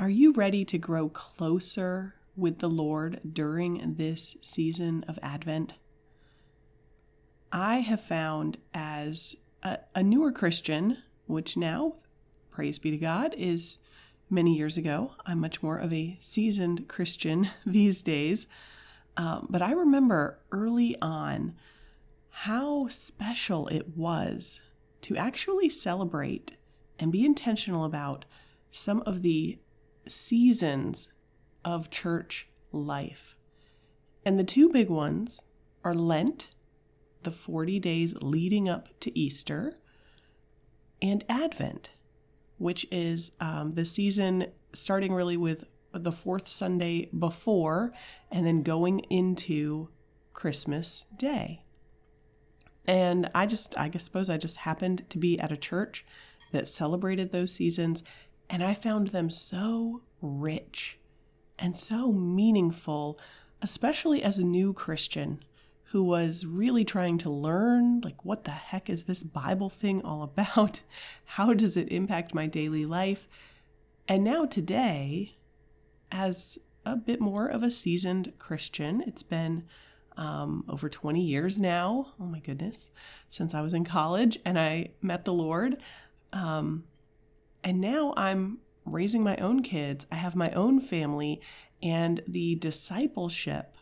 Are you ready to grow closer with the Lord during this season of Advent? I have found as a, a, newer Christian, which now, praise be to God, is many years ago. I'm much more of a seasoned Christian these days. Um, but I remember early on how special it was to actually celebrate and be intentional about some of the seasons of church life. And the two big ones are Lent, the 40 days leading up to Easter, and Advent, which is um, the season starting really with the fourth Sunday before and then going into Christmas Day. And I just, I guess, suppose I just happened to be at a church that celebrated those seasons and I found them so rich and so meaningful, especially as a new Christian who was really trying to learn like what the heck is this Bible thing all about? How does it impact my daily life? And now today, as a bit more of a seasoned Christian, it's been um, over 20 years now. Oh my goodness, since I was in college and I met the Lord. Um, and now I'm raising my own kids, I have my own family, and the discipleship,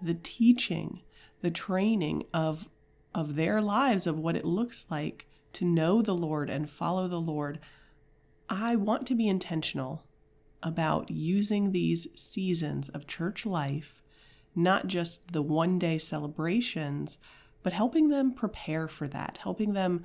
the teaching, the training of, of their lives, of what it looks like to know the Lord and follow the Lord. I want to be intentional about using these seasons of church life, not just the one day celebrations, but helping them prepare for that, helping them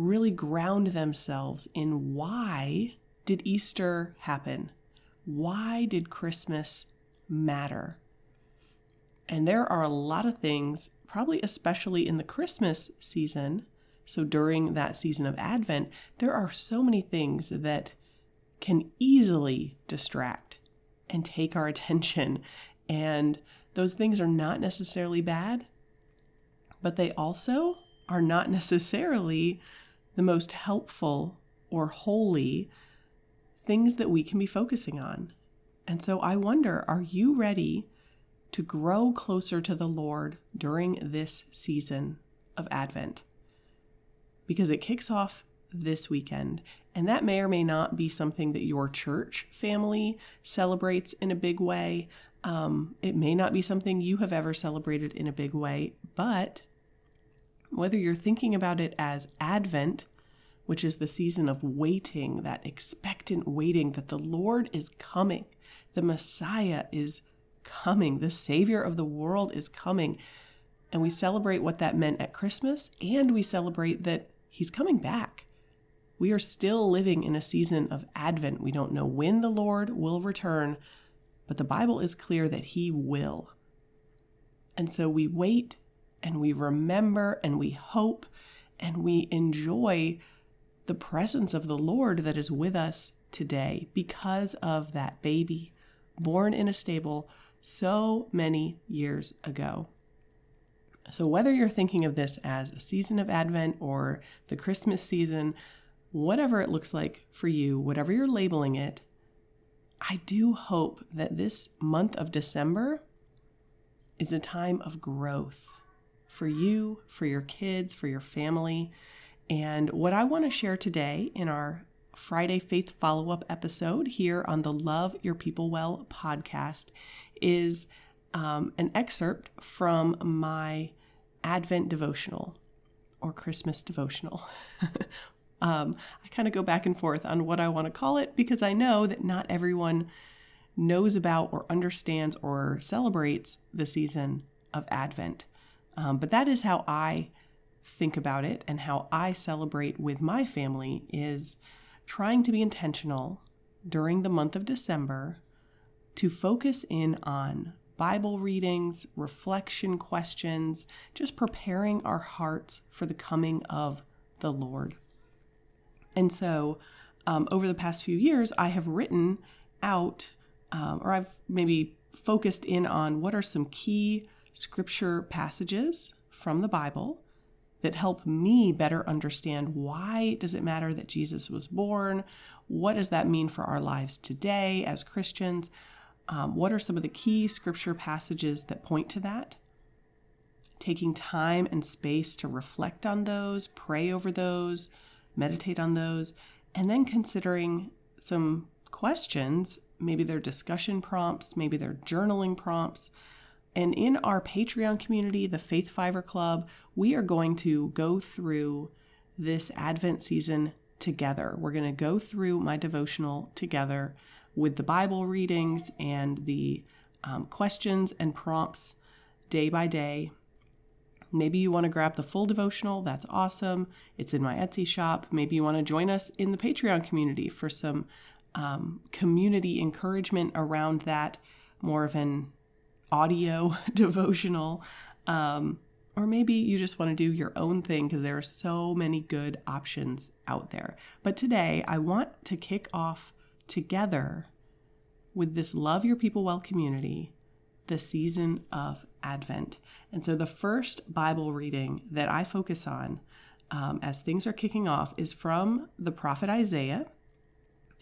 really ground themselves in why did Easter happen? Why did Christmas matter? And there are a lot of things, probably especially in the Christmas season, so during that season of Advent, there are so many things that can easily distract and take our attention. And those things are not necessarily bad, but they also are not necessarily the most helpful or holy things that we can be focusing on. And so I wonder are you ready to grow closer to the Lord during this season of Advent? Because it kicks off this weekend. And that may or may not be something that your church family celebrates in a big way. Um, it may not be something you have ever celebrated in a big way, but whether you're thinking about it as Advent, which is the season of waiting, that expectant waiting that the Lord is coming, the Messiah is coming, the Savior of the world is coming. And we celebrate what that meant at Christmas, and we celebrate that He's coming back. We are still living in a season of Advent. We don't know when the Lord will return, but the Bible is clear that He will. And so we wait and we remember and we hope and we enjoy the presence of the Lord that is with us today because of that baby born in a stable so many years ago. So, whether you're thinking of this as a season of Advent or the Christmas season, whatever it looks like for you, whatever you're labeling it, I do hope that this month of December is a time of growth for you, for your kids, for your family. And what I want to share today in our Friday Faith follow up episode here on the Love Your People Well podcast is um, an excerpt from my Advent devotional or Christmas devotional. um, I kind of go back and forth on what I want to call it because I know that not everyone knows about or understands or celebrates the season of Advent. Um, but that is how I think about it and how I celebrate with my family is trying to be intentional during the month of December to focus in on Bible readings, reflection questions, just preparing our hearts for the coming of the Lord. And so, um, over the past few years, I have written out, um, or I've maybe focused in on what are some key scripture passages from the Bible that help me better understand why does it matter that Jesus was born? what does that mean for our lives today as Christians? Um, what are some of the key scripture passages that point to that? Taking time and space to reflect on those, pray over those, meditate on those, and then considering some questions. Maybe they're discussion prompts, maybe they're journaling prompts. And in our Patreon community, the Faith Fiver Club, we are going to go through this Advent season together. We're going to go through my devotional together with the Bible readings and the um, questions and prompts day by day. Maybe you want to grab the full devotional. That's awesome. It's in my Etsy shop. Maybe you want to join us in the Patreon community for some um, community encouragement around that, more of an audio devotional. Um, or maybe you just want to do your own thing because there are so many good options out there. But today, I want to kick off together with this Love Your People Well community the season of Advent. And so, the first Bible reading that I focus on um, as things are kicking off is from the prophet Isaiah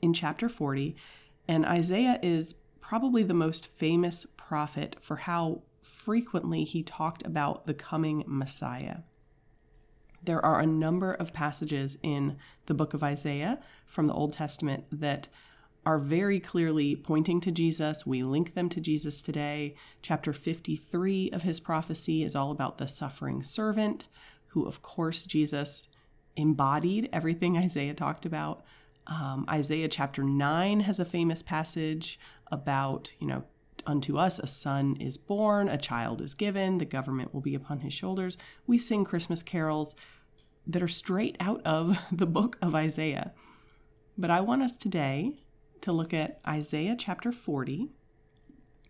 in chapter 40. And Isaiah is probably the most famous prophet for how frequently he talked about the coming Messiah. There are a number of passages in the book of Isaiah from the Old Testament that are very clearly pointing to Jesus. We link them to Jesus today. Chapter 53 of his prophecy is all about the suffering servant, who, of course, Jesus embodied everything Isaiah talked about. Um, Isaiah chapter 9 has a famous passage about, you know, unto us a son is born, a child is given, the government will be upon his shoulders. We sing Christmas carols that are straight out of the book of Isaiah. But I want us today to look at Isaiah chapter 40,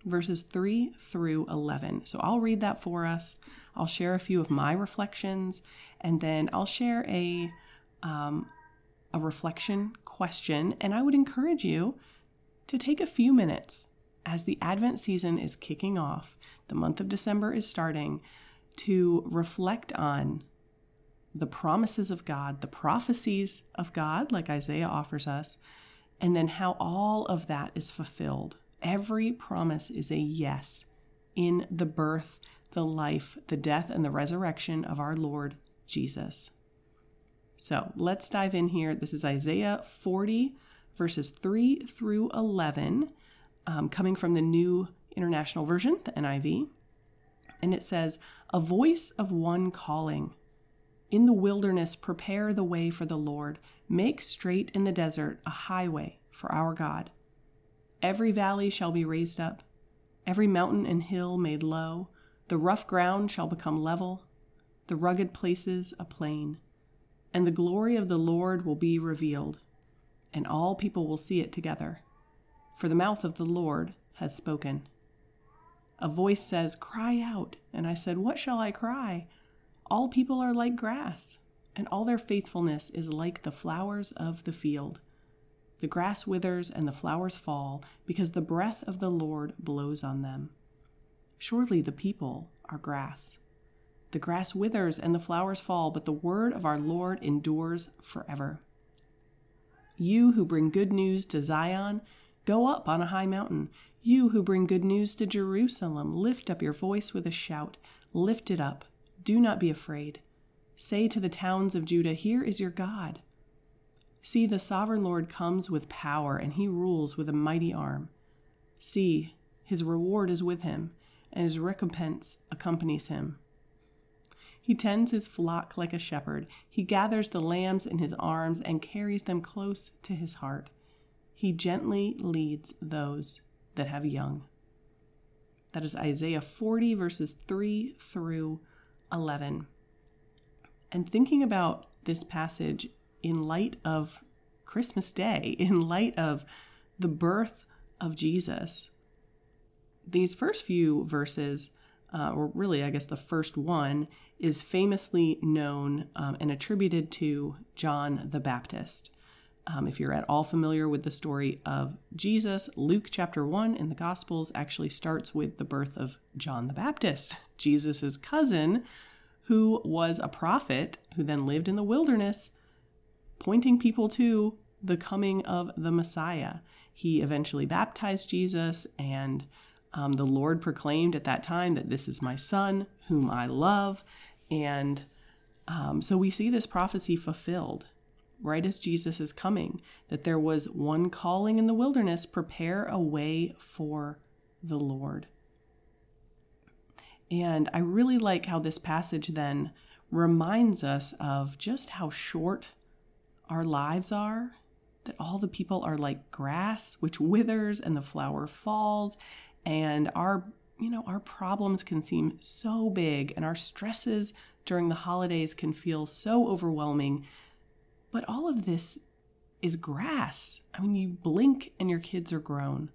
verses 3 through 11. So I'll read that for us. I'll share a few of my reflections, and then I'll share a, um, a reflection question. And I would encourage you to take a few minutes as the Advent season is kicking off, the month of December is starting, to reflect on the promises of God, the prophecies of God, like Isaiah offers us, and then how all of that is fulfilled. Every promise is a yes in the birth, the life, the death, and the resurrection of our Lord Jesus. So let's dive in here. This is Isaiah 40, verses 3 through 11, um, coming from the New International Version, the NIV. And it says, A voice of one calling. In the wilderness, prepare the way for the Lord. Make straight in the desert a highway for our God. Every valley shall be raised up, every mountain and hill made low. The rough ground shall become level, the rugged places a plain. And the glory of the Lord will be revealed, and all people will see it together. For the mouth of the Lord has spoken. A voice says, Cry out. And I said, What shall I cry? All people are like grass, and all their faithfulness is like the flowers of the field. The grass withers and the flowers fall, because the breath of the Lord blows on them. Surely the people are grass. The grass withers and the flowers fall, but the word of our Lord endures forever. You who bring good news to Zion, go up on a high mountain. You who bring good news to Jerusalem, lift up your voice with a shout. Lift it up do not be afraid. Say to the towns of Judah, Here is your God. See, the sovereign Lord comes with power, and he rules with a mighty arm. See, his reward is with him, and his recompense accompanies him. He tends his flock like a shepherd. He gathers the lambs in his arms and carries them close to his heart. He gently leads those that have young. That is Isaiah 40, verses 3 through 11. And thinking about this passage in light of Christmas Day, in light of the birth of Jesus, these first few verses, uh, or really, I guess the first one, is famously known um, and attributed to John the Baptist. Um, if you're at all familiar with the story of Jesus, Luke chapter 1 in the Gospels actually starts with the birth of John the Baptist, Jesus' cousin, who was a prophet who then lived in the wilderness, pointing people to the coming of the Messiah. He eventually baptized Jesus, and um, the Lord proclaimed at that time that this is my son, whom I love. And um, so we see this prophecy fulfilled right as Jesus is coming, that there was one calling in the wilderness prepare a way for the Lord. And I really like how this passage then reminds us of just how short our lives are, that all the people are like grass which withers and the flower falls, and our you know, our problems can seem so big and our stresses during the holidays can feel so overwhelming. But all of this is grass. I mean, you blink and your kids are grown.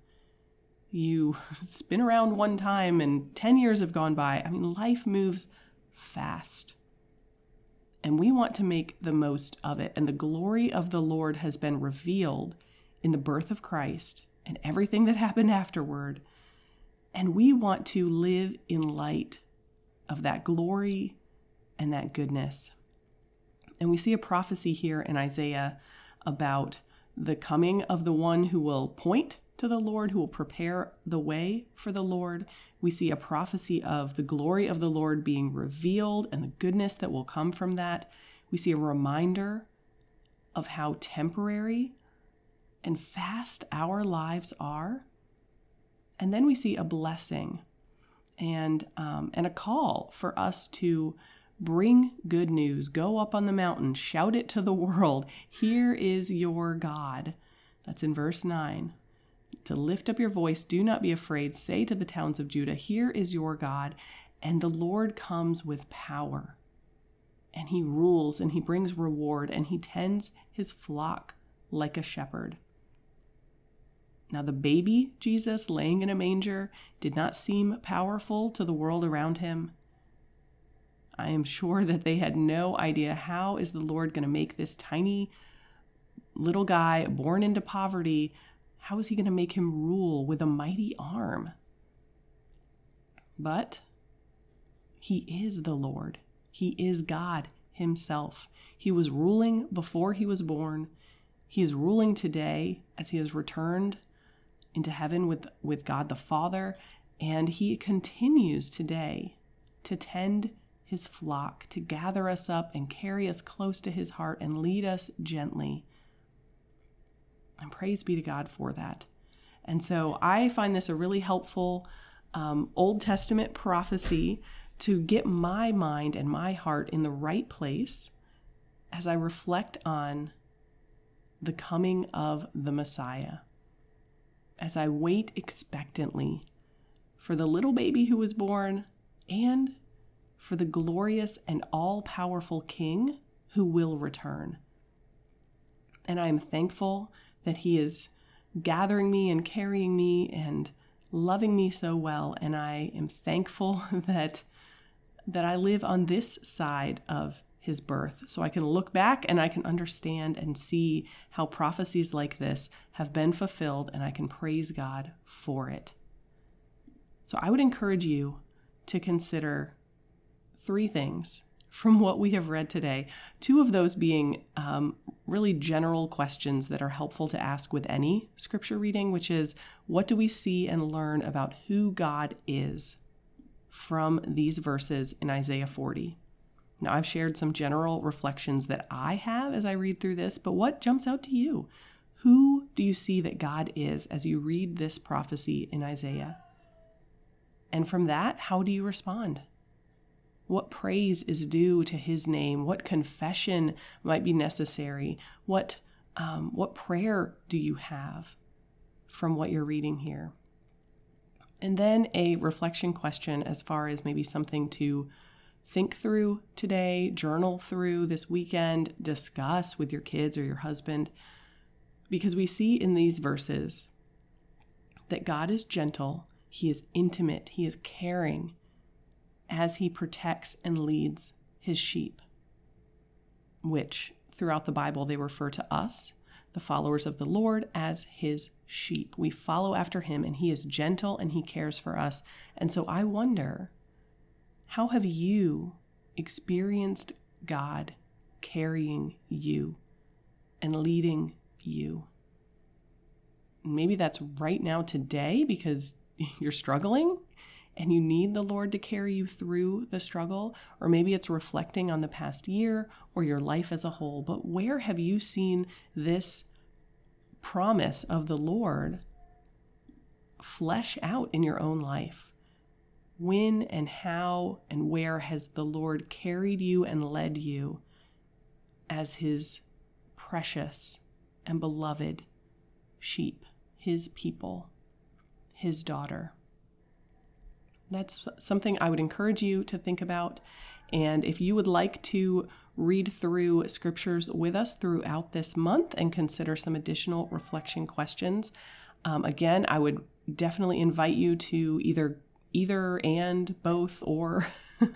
You spin around one time and 10 years have gone by. I mean, life moves fast and we want to make the most of it. And the glory of the Lord has been revealed in the birth of Christ and everything that happened afterward. And we want to live in light of that glory and that goodness. And we see a prophecy here in Isaiah about the coming of the one who will point to the Lord, who will prepare the way for the Lord. We see a prophecy of the glory of the Lord being revealed and the goodness that will come from that. We see a reminder of how temporary and fast our lives are. And then we see a blessing and, um, and a call for us to bring good news. Go up on the mountain, shout it to the world. Here is your God. That's in verse 9 to lift up your voice. Do not be afraid. Say to the towns of Judah, Here is your God. And the Lord comes with power. And he rules and he brings reward and he tends his flock like a shepherd. Now, the baby Jesus laying in a manger did not seem powerful to the world around him. I am sure that they had no idea how is the Lord going to make this tiny little guy born into poverty how is he going to make him rule with a mighty arm? But he is the Lord. He is God himself. He was ruling before he was born. He is ruling today as he has returned into heaven with, with God the Father. And he continues today to tend his flock, to gather us up and carry us close to his heart and lead us gently and praise be to God for that. And so I find this a really helpful um, Old Testament prophecy to get my mind and my heart in the right place as I reflect on the coming of the Messiah. As I wait expectantly for the little baby who was born and for the glorious and all powerful King who will return. And I am thankful that He is gathering me and carrying me and loving me so well. And I am thankful that that I live on this side of his birth. So I can look back and I can understand and see how prophecies like this have been fulfilled, and I can praise God for it. So I would encourage you to consider three things from what we have read today. Two of those being um, really general questions that are helpful to ask with any scripture reading, which is what do we see and learn about who God is from these verses in Isaiah 40? Now, I've shared some general reflections that I have as I read through this, but what jumps out to you? Who do you see that God is as you read this prophecy in Isaiah? And from that, how do you respond? What praise is due to his name? What confession might be necessary? What, um, what prayer do you have from what you're reading here? And then a reflection question as far as maybe something to think through today, journal through this weekend, discuss with your kids or your husband. Because we see in these verses that God is gentle, He is intimate, He is caring, as he protects and leads his sheep, which throughout the Bible they refer to us, the followers of the Lord, as his sheep. We follow after him, and he is gentle and he cares for us. And so I wonder how have you experienced God carrying you and leading you. Maybe that's right now today because you're struggling and you need the Lord to carry you through the struggle, or maybe it's reflecting on the past year or your life as a whole. But where have you seen this promise of the Lord flesh out in your own life? When and how and where has the Lord carried you and led you as his precious and beloved sheep, his people, his daughter? That's something I would encourage you to think about. And if you would like to read through scriptures with us throughout this month and consider some additional reflection questions, um, again, I would definitely invite you to either either and both or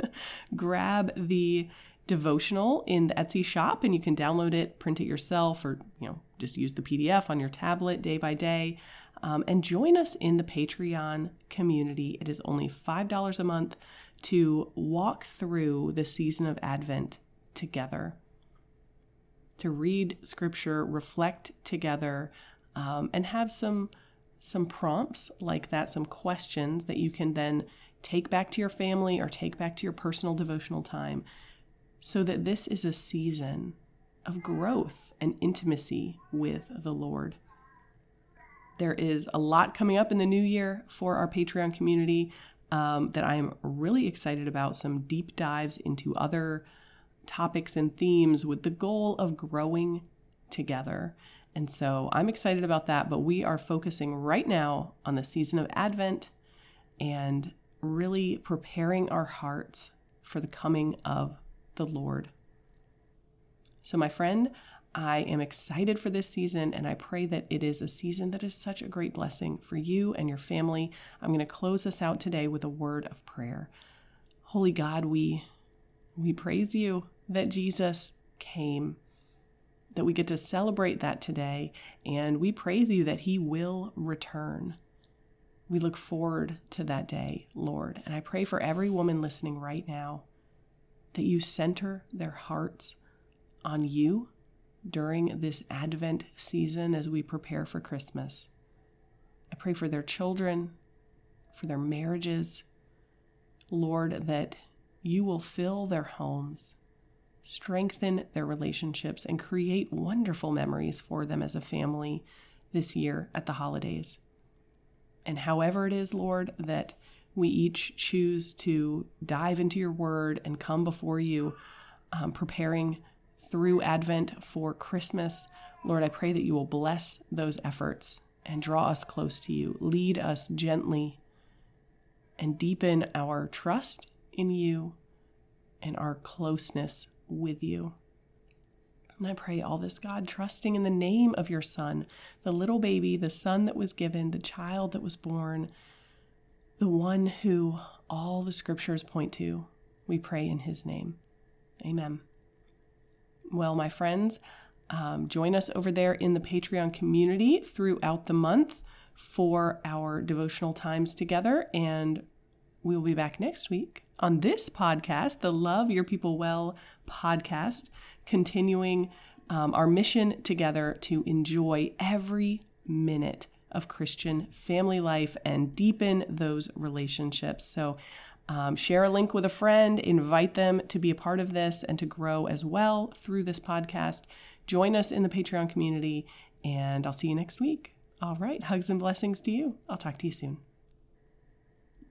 grab the devotional in the Etsy shop and you can download it, print it yourself, or you know just use the PDF on your tablet day by day. Um, and join us in the Patreon community. It is only $5 a month to walk through the season of Advent together, to read scripture, reflect together, um, and have some some prompts like that, some questions that you can then take back to your family or take back to your personal devotional time so that this is a season of growth and intimacy with the Lord. There is a lot coming up in the new year for our Patreon community um, that I am really excited about. Some deep dives into other topics and themes with the goal of growing together. And so I'm excited about that, but we are focusing right now on the season of Advent and really preparing our hearts for the coming of the Lord. So, my friend, I am excited for this season, and I pray that it is a season that is such a great blessing for you and your family. I'm going to close us out today with a word of prayer. Holy God, we we praise you that Jesus came, that we get to celebrate that today, and we praise you that he will return. We look forward to that day, Lord. And I pray for every woman listening right now that you center their hearts on you during this Advent season as we prepare for Christmas. I pray for their children, for their marriages. Lord, that you will fill their homes, strengthen their relationships, and create wonderful memories for them as a family this year at the holidays. And however it is, Lord, that we each choose to dive into your word and come before you, um, preparing through Advent for Christmas. Lord, I pray that you will bless those efforts and draw us close to you. Lead us gently and deepen our trust in you and our closeness with you. And I pray all this, God, trusting in the name of your Son, the little baby, the Son that was given, the child that was born, the one who all the scriptures point to. We pray in his name. Amen. Well, my friends, um, join us over there in the Patreon community throughout the month for our devotional times together. And we will be back next week on this podcast, the Love Your People Well podcast, continuing um, our mission together to enjoy every minute of Christian family life and deepen those relationships. So, um, share a link with a friend, invite them to be a part of this and to grow as well through this podcast. Join us in the Patreon community, and I'll see you next week. All right, hugs and blessings to you. I'll talk to you soon.